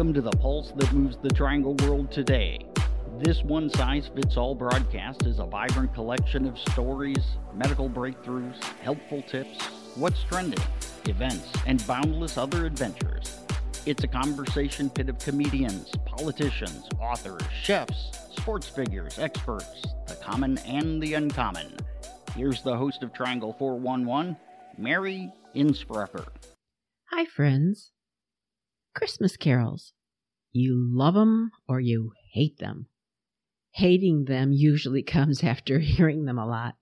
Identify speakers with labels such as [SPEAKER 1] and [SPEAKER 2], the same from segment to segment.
[SPEAKER 1] Welcome to the pulse that moves the triangle world today. This one size fits all broadcast is a vibrant collection of stories, medical breakthroughs, helpful tips, what's trending, events, and boundless other adventures. It's a conversation pit of comedians, politicians, authors, chefs, sports figures, experts, the common and the uncommon. Here's the host of Triangle 411, Mary Innsbrucker.
[SPEAKER 2] Hi, friends. Christmas carols. You love them or you hate them. Hating them usually comes after hearing them a lot.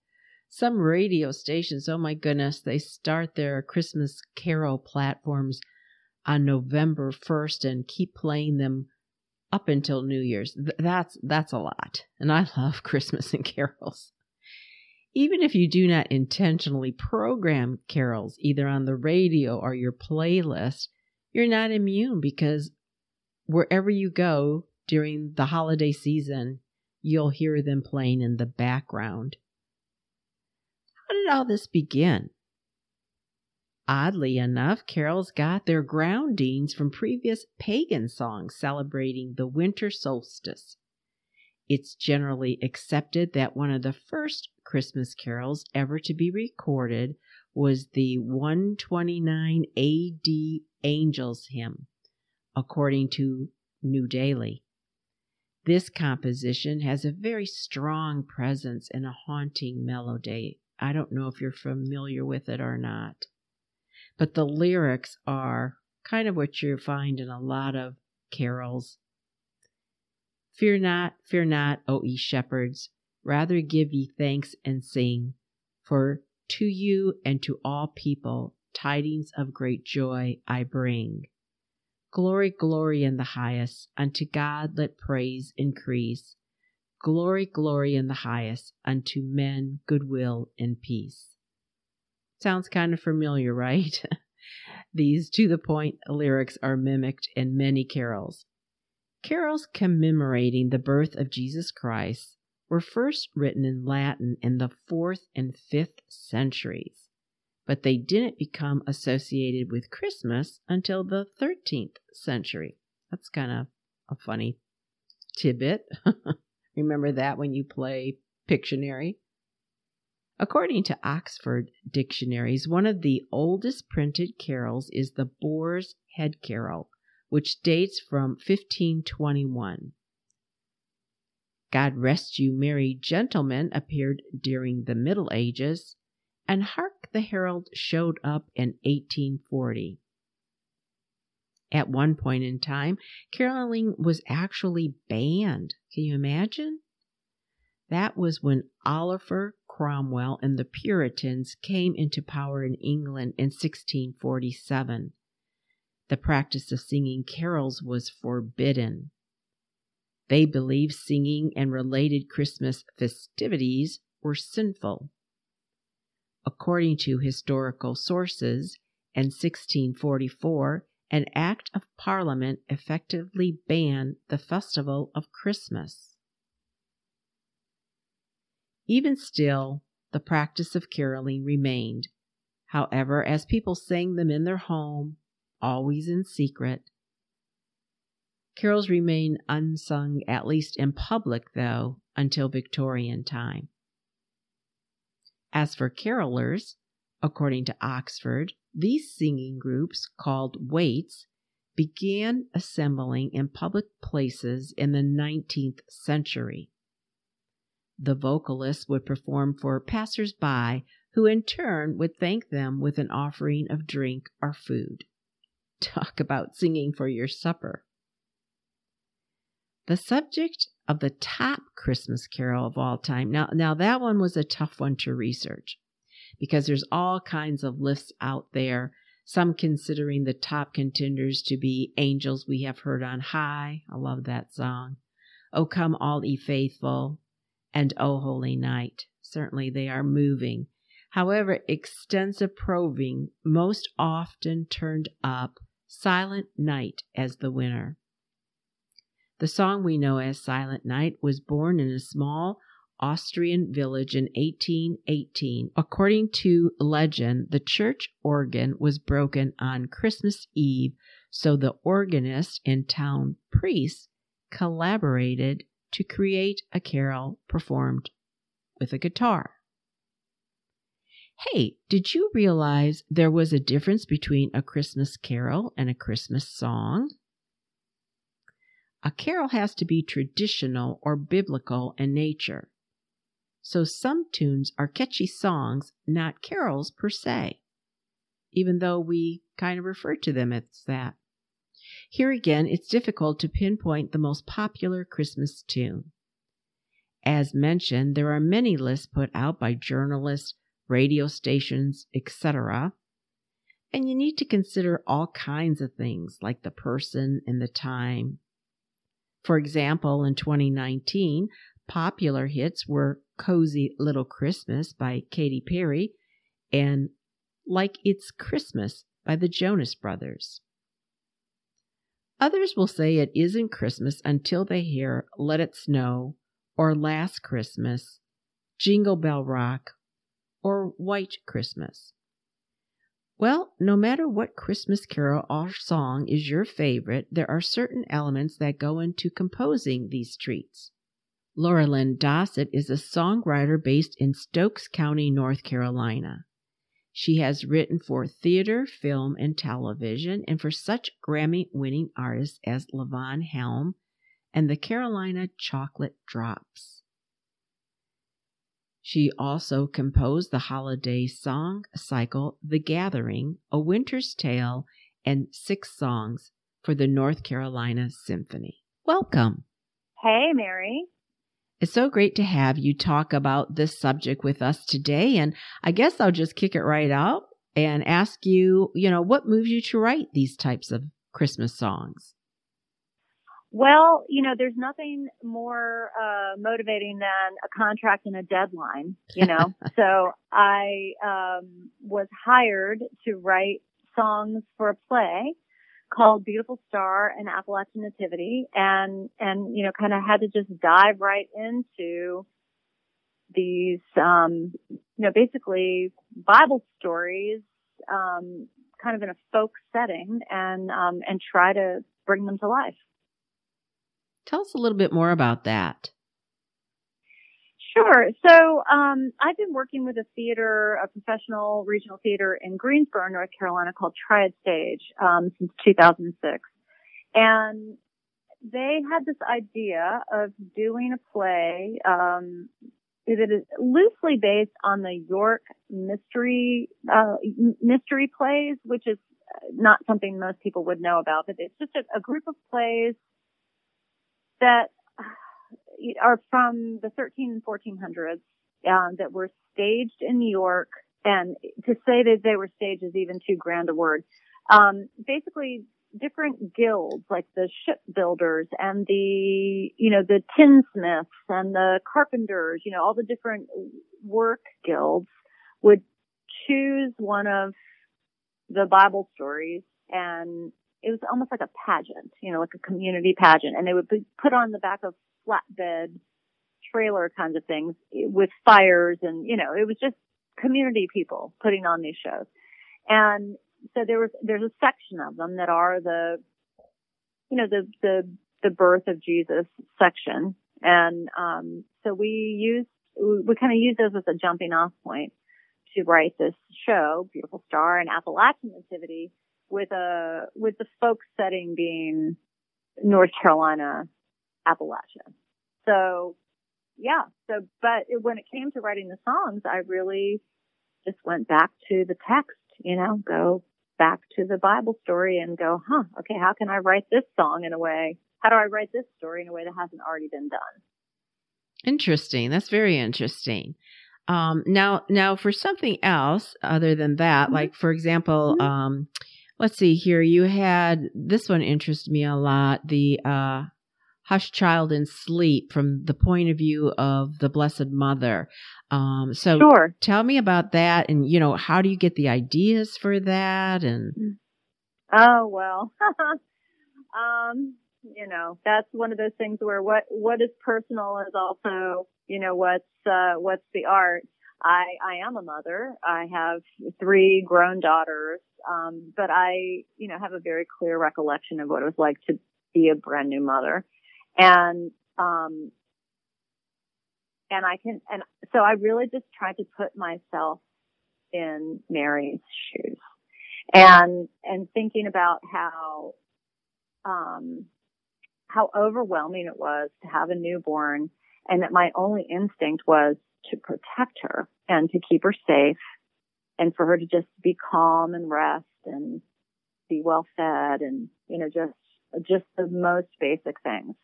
[SPEAKER 2] Some radio stations, oh my goodness, they start their Christmas carol platforms on November 1st and keep playing them up until New Year's. That's that's a lot. And I love Christmas and carols. Even if you do not intentionally program carols either on the radio or your playlist, you're not immune because wherever you go during the holiday season, you'll hear them playing in the background. How did all this begin? Oddly enough, carols got their groundings from previous pagan songs celebrating the winter solstice. It's generally accepted that one of the first Christmas carols ever to be recorded was the 129 AD Angels Hymn, according to New Daily. This composition has a very strong presence and a haunting melody. I don't know if you're familiar with it or not. But the lyrics are kind of what you find in a lot of carols. Fear not, fear not, O ye shepherds, rather give ye thanks and sing, for to you and to all people tidings of great joy I bring. Glory, glory in the highest, unto God let praise increase. Glory, glory in the highest, unto men goodwill and peace. Sounds kind of familiar, right? These to the point lyrics are mimicked in many carols. Carols commemorating the birth of Jesus Christ were first written in Latin in the 4th and 5th centuries but they didn't become associated with Christmas until the 13th century. That's kind of a funny tidbit. Remember that when you play Pictionary? According to Oxford dictionaries, one of the oldest printed carols is the Boar's Head Carol, which dates from 1521. God Rest You Merry Gentlemen appeared during the Middle Ages, and Hark the Herald showed up in 1840. At one point in time, caroling was actually banned. Can you imagine? That was when Oliver Cromwell and the Puritans came into power in England in 1647. The practice of singing carols was forbidden. They believed singing and related Christmas festivities were sinful according to historical sources, in 1644, an act of parliament effectively banned the festival of Christmas. Even still, the practice of caroling remained. However, as people sang them in their home, always in secret, carols remain unsung, at least in public, though, until Victorian time. As for carolers, according to Oxford, these singing groups, called waits, began assembling in public places in the 19th century. The vocalists would perform for passers by, who in turn would thank them with an offering of drink or food. Talk about singing for your supper. The subject of the top Christmas carol of all time. Now, now that one was a tough one to research because there's all kinds of lists out there. Some considering the top contenders to be Angels We Have Heard on High. I love that song. Oh, Come All Ye Faithful and Oh, Holy Night. Certainly they are moving. However, extensive probing most often turned up Silent Night as the winner. The song we know as Silent Night was born in a small Austrian village in 1818. According to legend, the church organ was broken on Christmas Eve So the organist and town priest collaborated to create a carol performed with a guitar. Hey, did you realize there was a difference between a Christmas carol and a Christmas song? A carol has to be traditional or biblical in nature. So some tunes are catchy songs, not carols per se, even though we kind of refer to them as that. Here again, it's difficult to pinpoint the most popular Christmas tune. As mentioned, there are many lists put out by journalists, radio stations, etc. And you need to consider all kinds of things like the person and the time. For example, in 2019, popular hits were Cozy Little Christmas by Katy Perry and Like It's Christmas by the Jonas Brothers. Others will say it isn't Christmas until they hear Let It Snow or Last Christmas, Jingle Bell Rock, or White Christmas. Well, no matter what Christmas carol or song is your favorite, there are certain elements that go into composing these treats. Laurelyn Dossett is a songwriter based in Stokes County, North Carolina. She has written for theater, film, and television, and for such Grammy winning artists as Levon Helm and the Carolina Chocolate Drops. She also composed the holiday song cycle The Gathering, A Winter's Tale, and six songs for the North Carolina Symphony. Welcome.
[SPEAKER 3] Hey, Mary.
[SPEAKER 2] It's so great to have you talk about this subject with us today. And I guess I'll just kick it right out and ask you, you know, what moves you to write these types of Christmas songs?
[SPEAKER 3] Well, you know, there's nothing more uh, motivating than a contract and a deadline, you know. so I um, was hired to write songs for a play called Beautiful Star and Appalachian Nativity and, and, you know, kind of had to just dive right into these, um, you know, basically Bible stories, um, kind of in a folk setting and, um, and try to bring them to life.
[SPEAKER 2] Tell us a little bit more about that.
[SPEAKER 3] Sure. So um, I've been working with a theater, a professional regional theater in Greensboro, North Carolina, called Triad Stage um, since 2006, and they had this idea of doing a play um, that is loosely based on the York mystery uh, mystery plays, which is not something most people would know about, but it's just a, a group of plays that are from the 13 and 1400s uh, that were staged in New York. And to say that they were staged is even too grand a word. Um, basically, different guilds like the shipbuilders and the you know the tinsmiths and the carpenters you know all the different work guilds would choose one of the bible stories and it was almost like a pageant you know like a community pageant and they would be put on the back of flatbed trailer kinds of things with fires and, you know, it was just community people putting on these shows. And so there was, there's a section of them that are the, you know, the, the, the birth of Jesus section. And, um, so we used, we, we kind of used those as a jumping off point to write this show, Beautiful Star and Appalachian Nativity with a, with the folk setting being North Carolina Appalachia. So yeah, so, but it, when it came to writing the songs, I really just went back to the text, you know, go back to the Bible story and go, huh, okay, how can I write this song in a way? How do I write this story in a way that hasn't already been done?
[SPEAKER 2] Interesting. That's very interesting. Um, now, now for something else other than that, mm-hmm. like for example, mm-hmm. um, let's see here, you had this one interests me a lot. The, uh, Hush Child in Sleep from the point of view of the Blessed Mother. Um, so
[SPEAKER 3] sure.
[SPEAKER 2] tell me about that and, you know, how do you get the ideas for that? And, mm.
[SPEAKER 3] oh, well, um, you know, that's one of those things where what, what is personal is also, you know, what's, uh, what's the art. I, I am a mother. I have three grown daughters. Um, but I, you know, have a very clear recollection of what it was like to be a brand new mother. And, um, and I can, and so I really just tried to put myself in Mary's shoes and, and thinking about how, um, how overwhelming it was to have a newborn and that my only instinct was to protect her and to keep her safe and for her to just be calm and rest and be well fed and, you know, just, just the most basic things.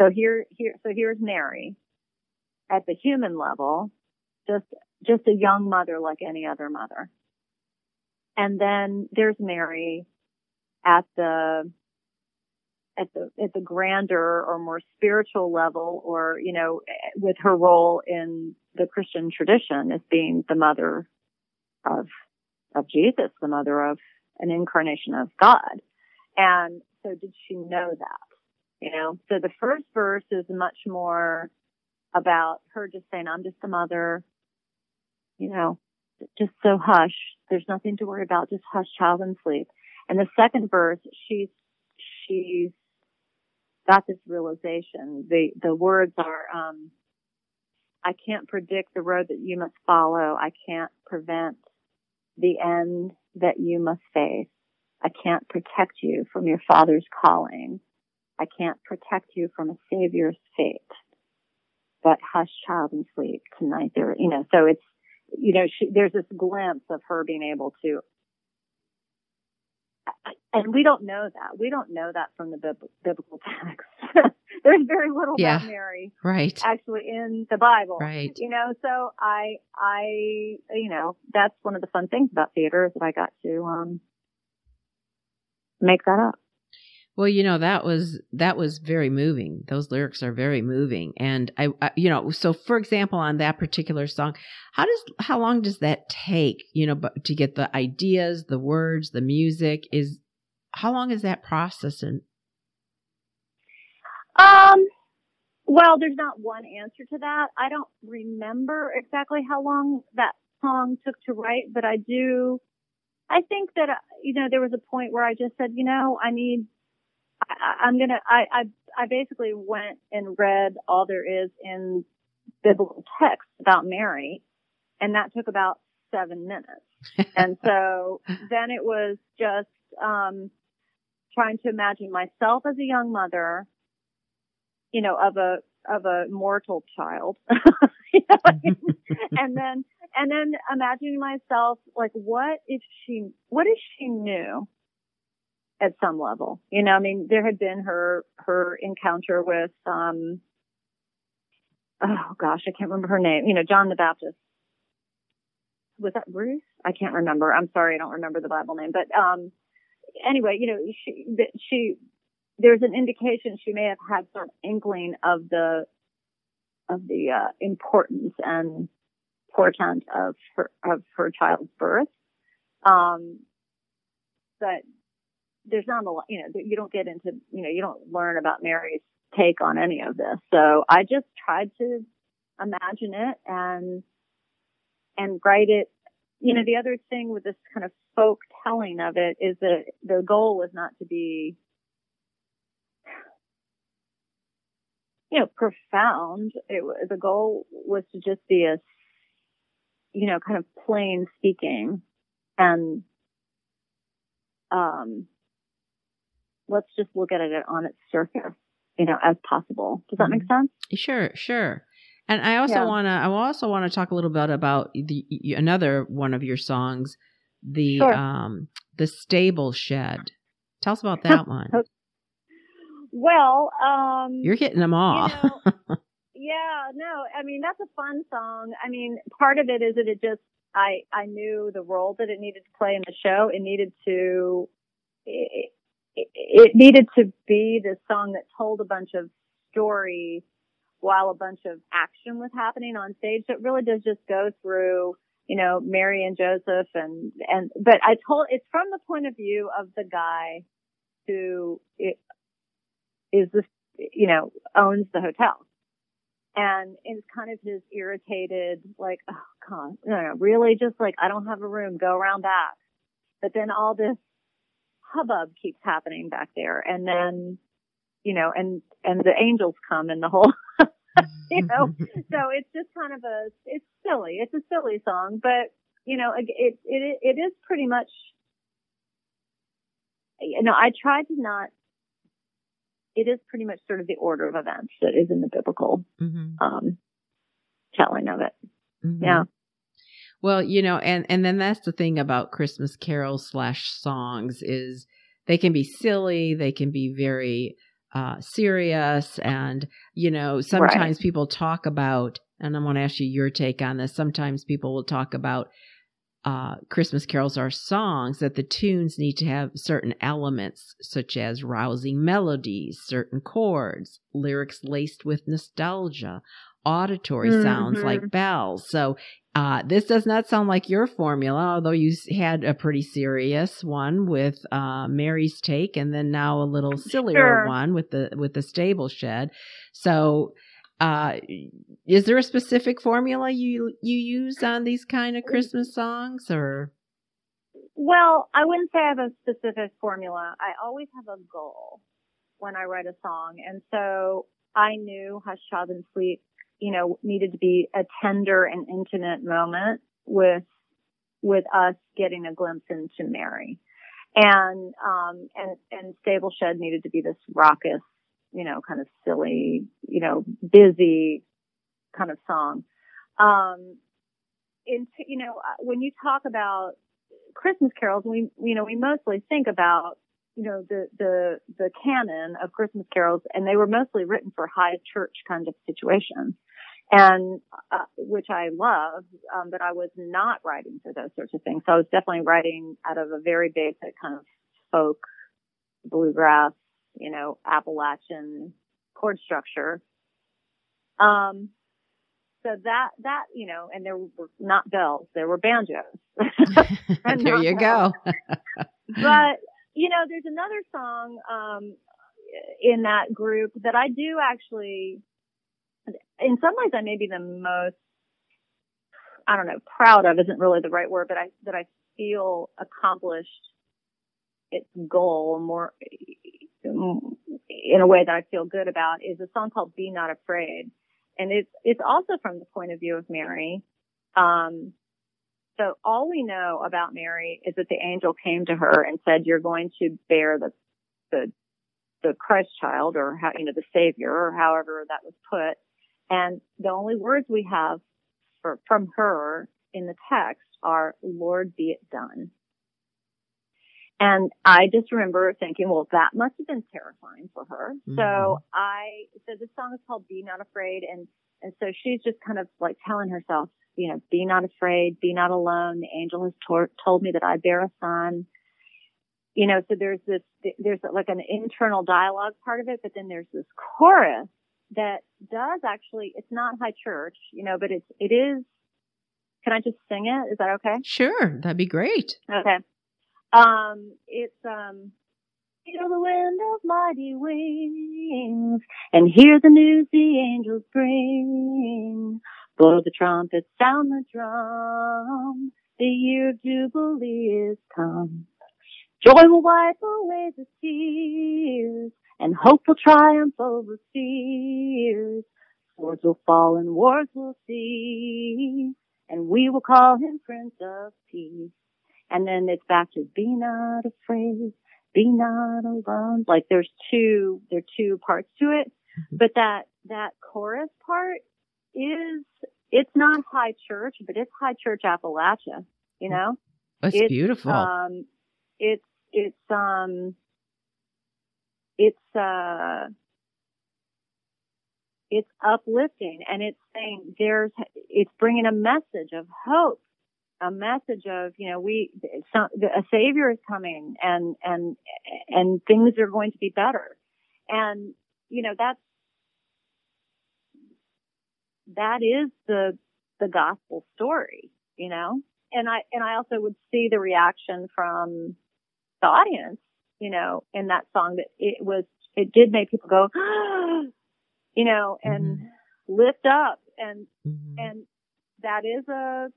[SPEAKER 3] So here, here, so here's Mary at the human level, just, just a young mother like any other mother. And then there's Mary at the, at the, at the grander or more spiritual level or, you know, with her role in the Christian tradition as being the mother of, of Jesus, the mother of an incarnation of God. And so did she know that? You know, so the first verse is much more about her just saying, I'm just a mother, you know, just so hush. There's nothing to worry about. Just hush, child, and sleep. And the second verse, she's, she's got this realization. The, the words are, um, I can't predict the road that you must follow. I can't prevent the end that you must face. I can't protect you from your father's calling. I can't protect you from a savior's fate. But hush, child, and sleep tonight. There, you know, so it's, you know, she, there's this glimpse of her being able to, and we don't know that. We don't know that from the biblical text. There's very little yeah, about Mary,
[SPEAKER 2] right?
[SPEAKER 3] Actually, in the Bible,
[SPEAKER 2] right?
[SPEAKER 3] You know, so I, I, you know, that's one of the fun things about theater is that I got to um make that up.
[SPEAKER 2] Well, you know that was that was very moving. Those lyrics are very moving, and I, I, you know, so for example, on that particular song, how does how long does that take? You know, but to get the ideas, the words, the music is how long is that process? And
[SPEAKER 3] um, well, there's not one answer to that. I don't remember exactly how long that song took to write, but I do. I think that uh, you know there was a point where I just said, you know, I need. I, I'm gonna. I, I I basically went and read all there is in biblical text about Mary, and that took about seven minutes. and so then it was just um, trying to imagine myself as a young mother you know, of a, of a mortal child. you know I mean? and then, and then imagining myself like, what if she, what if she knew at some level? You know, I mean, there had been her, her encounter with, um, oh gosh, I can't remember her name, you know, John the Baptist. Was that Ruth? I can't remember. I'm sorry, I don't remember the Bible name, but, um, anyway, you know, she, she, there's an indication she may have had some inkling of the of the uh, importance and portent of her of her child's birth. Um, but there's not a lot, you know, you don't get into, you know, you don't learn about Mary's take on any of this. So I just tried to imagine it and and write it. You know, the other thing with this kind of folk telling of it is that the goal was not to be you know, profound. It, the goal was to just be a, you know, kind of plain speaking and, um, let's just look at it on its surface, you know, as possible. Does that make mm-hmm. sense?
[SPEAKER 2] Sure, sure. And I also yeah. want to, I also want to talk a little bit about the another one of your songs, the sure. um, the stable shed. Tell us about that one.
[SPEAKER 3] Well, um,
[SPEAKER 2] you're hitting them all.
[SPEAKER 3] You know, yeah, no, I mean that's a fun song. I mean, part of it is that it just I I knew the role that it needed to play in the show. It needed to it, it, it needed to be this song that told a bunch of stories while a bunch of action was happening on stage. So it really does just go through, you know, Mary and Joseph and, and, but I told, it's from the point of view of the guy who it, is this, you know, owns the hotel. And it's kind of his irritated, like, oh, God, no, no, really? Just like, I don't have a room, go around back. but then all this hubbub keeps happening back there. And then, you know, and, and the angels come and the whole, you know, so it's just kind of a, it's silly. It's a silly song, but you know, it, it, it is pretty much, you know, I tried to not, it is pretty much sort of the order of events that is in the biblical, mm-hmm. um, telling of it. Mm-hmm. Yeah.
[SPEAKER 2] Well, you know, and and then that's the thing about Christmas carols slash songs is they can be silly, they can be very uh, serious, and you know, sometimes right. people talk about, and I want to ask you your take on this. Sometimes people will talk about uh, Christmas carols are songs that the tunes need to have certain elements, such as rousing melodies, certain chords, lyrics laced with nostalgia, auditory mm-hmm. sounds like mm-hmm. bells. So uh, this does not sound like your formula, although you had a pretty serious one with uh, Mary's Take, and then now a little sillier sure. one with the with the stable shed. So, uh, is there a specific formula you you use on these kind of Christmas songs, or?
[SPEAKER 3] Well, I wouldn't say I have a specific formula. I always have a goal when I write a song, and so I knew Hush Child and Sleep you know, needed to be a tender and intimate moment with, with us getting a glimpse into Mary. And, um, and, and Stable Shed needed to be this raucous, you know, kind of silly, you know, busy kind of song. Um, in, you know, uh, when you talk about Christmas carols, we, you know, we mostly think about you know, the, the, the canon of Christmas carols, and they were mostly written for high church kind of situations. And, uh, which I love, um, but I was not writing for those sorts of things. So I was definitely writing out of a very basic kind of folk, bluegrass, you know, Appalachian chord structure. Um, so that, that, you know, and there were not bells, there were banjos.
[SPEAKER 2] there you go.
[SPEAKER 3] but you know, there's another song um, in that group that I do actually. In some ways, I may be the most. I don't know, proud of isn't really the right word, but I that I feel accomplished its goal more in a way that I feel good about is a song called "Be Not Afraid," and it's it's also from the point of view of Mary. Um, so all we know about Mary is that the angel came to her and said, you're going to bear the, the, the Christ child or how, you know, the savior or however that was put. And the only words we have for, from her in the text are, Lord, be it done. And I just remember thinking, well, that must have been terrifying for her. Mm-hmm. So I, so this song is called Be Not Afraid. And, and so she's just kind of like telling herself, you know, be not afraid, be not alone. The angel has tor- told me that I bear a son. You know, so there's this, there's like an internal dialogue part of it, but then there's this chorus that does actually, it's not high church, you know, but it's, it is, can I just sing it? Is that okay?
[SPEAKER 2] Sure. That'd be great.
[SPEAKER 3] Okay. Um, it's, um, feel the wind of mighty wings and hear the news the angels bring. Blow the trumpet, sound the drum. The year of Jubilee is come. Joy will wipe away the tears, and hope will triumph over fears. Swords will fall and wars will cease, and we will call him Prince of Peace. And then it's back to be not afraid, be not alone. Like there's two, there are two parts to it, mm-hmm. but that, that chorus part is it's not high church, but it's high church Appalachia. You know,
[SPEAKER 2] that's
[SPEAKER 3] it's,
[SPEAKER 2] beautiful.
[SPEAKER 3] Um, it's it's um, it's uh, it's uplifting, and it's saying there's it's bringing a message of hope, a message of you know we some, a savior is coming, and and and things are going to be better, and you know that's that is the the gospel story, you know? And I and I also would see the reaction from the audience, you know, in that song that it was it did make people go, you know, and mm-hmm. lift up and mm-hmm. and that is a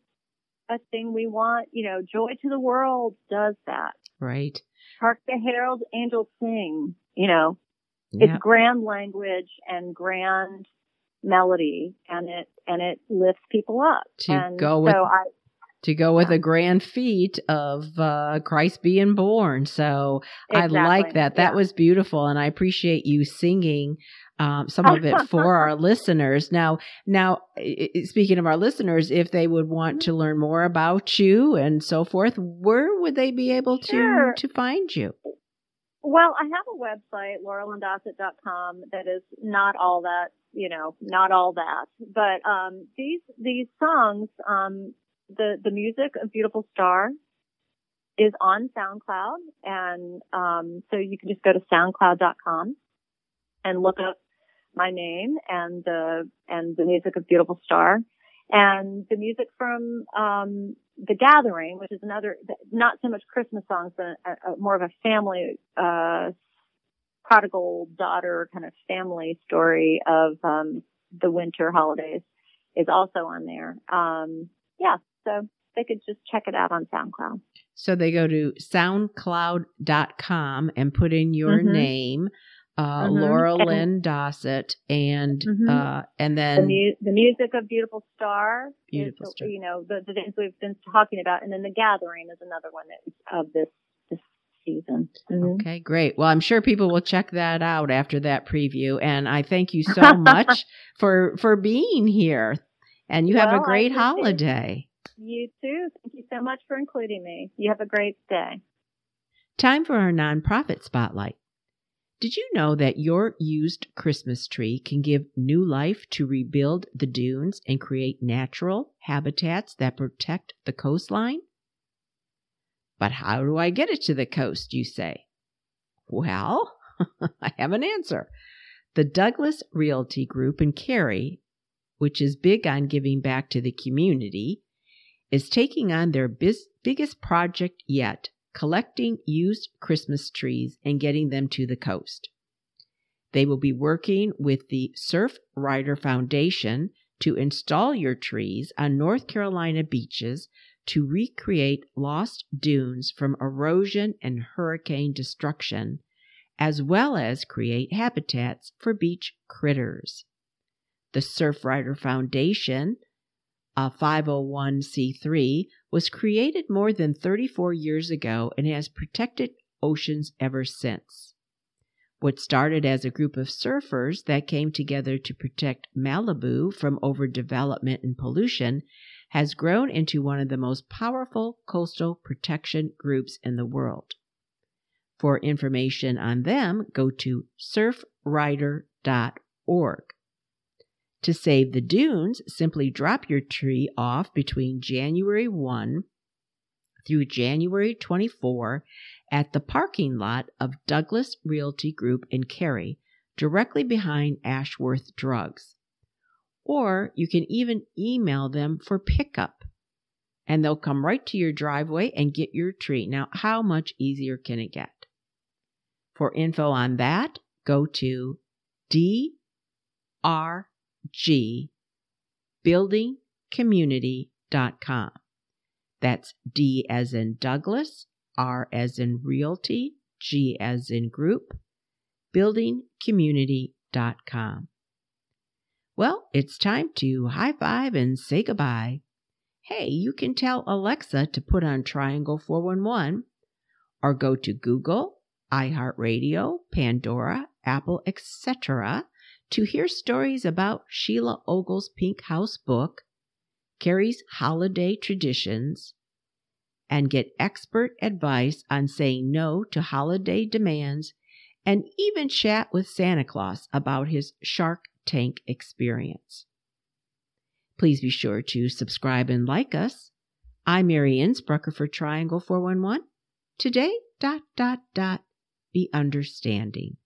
[SPEAKER 3] a thing we want. You know, Joy to the World does that.
[SPEAKER 2] Right.
[SPEAKER 3] Hark the Herald Angels Sing. You know, yeah. it's grand language and grand melody and it and it lifts people up.
[SPEAKER 2] To
[SPEAKER 3] and
[SPEAKER 2] go with so I, to go with a grand feat of uh, Christ being born. So exactly. I like that. That yeah. was beautiful, and I appreciate you singing um, some of it for our listeners. Now, now speaking of our listeners, if they would want to learn more about you and so forth, where would they be able to
[SPEAKER 3] sure.
[SPEAKER 2] to find you?
[SPEAKER 3] Well, I have a website, laurelyndossett.com, that is not all that, you know, not all that. But um, these these songs, um, the the music of Beautiful Star is on SoundCloud, and um, so you can just go to SoundCloud.com and look up my name and the and the music of Beautiful Star, and the music from um, the Gathering, which is another not so much Christmas songs, but a, a, more of a family uh, prodigal daughter kind of family story of um, the winter holidays, is also on there. Um, yeah, so they could just check it out on SoundCloud.
[SPEAKER 2] So they go to soundcloud.com and put in your mm-hmm. name uh, mm-hmm. Laura and, Lynn Dossett, and mm-hmm. uh, and then
[SPEAKER 3] the, mu- the, music of Beautiful Star.
[SPEAKER 2] Beautiful
[SPEAKER 3] is,
[SPEAKER 2] Star.
[SPEAKER 3] You know the, the things we've been talking about, and then the Gathering is another one that, of this this season.
[SPEAKER 2] Mm-hmm. Okay, great. Well, I'm sure people will check that out after that preview, and I thank you so much for for being here. And you
[SPEAKER 3] well,
[SPEAKER 2] have a great holiday.
[SPEAKER 3] You too. Thank you so much for including me. You have a great day.
[SPEAKER 2] Time for our nonprofit spotlight. Did you know that your used Christmas tree can give new life to rebuild the dunes and create natural habitats that protect the coastline? But how do I get it to the coast, you say? Well, I have an answer. The Douglas Realty Group in Cary, which is big on giving back to the community, is taking on their bis- biggest project yet collecting used Christmas trees and getting them to the coast. They will be working with the Surf Rider Foundation to install your trees on North Carolina beaches to recreate lost dunes from erosion and hurricane destruction, as well as create habitats for beach critters. The Surfrider Foundation a 501c3, was created more than 34 years ago and has protected oceans ever since. What started as a group of surfers that came together to protect Malibu from overdevelopment and pollution has grown into one of the most powerful coastal protection groups in the world. For information on them, go to surfrider.org. To save the dunes, simply drop your tree off between January 1 through January 24 at the parking lot of Douglas Realty Group in Cary, directly behind Ashworth Drugs. Or you can even email them for pickup, and they'll come right to your driveway and get your tree. Now, how much easier can it get? For info on that, go to dr G buildingcommunity.com. That's D as in Douglas, R as in realty, G as in group, buildingcommunity.com. Well, it's time to high five and say goodbye. Hey, you can tell Alexa to put on Triangle 411 or go to Google, iHeartRadio, Pandora, Apple, etc to hear stories about Sheila Ogle's Pink House book, Cary's holiday traditions, and get expert advice on saying no to holiday demands, and even chat with Santa Claus about his Shark Tank experience. Please be sure to subscribe and like us. I'm Mary Innsbrucker for Triangle 411. Today, dot, dot, dot, be understanding.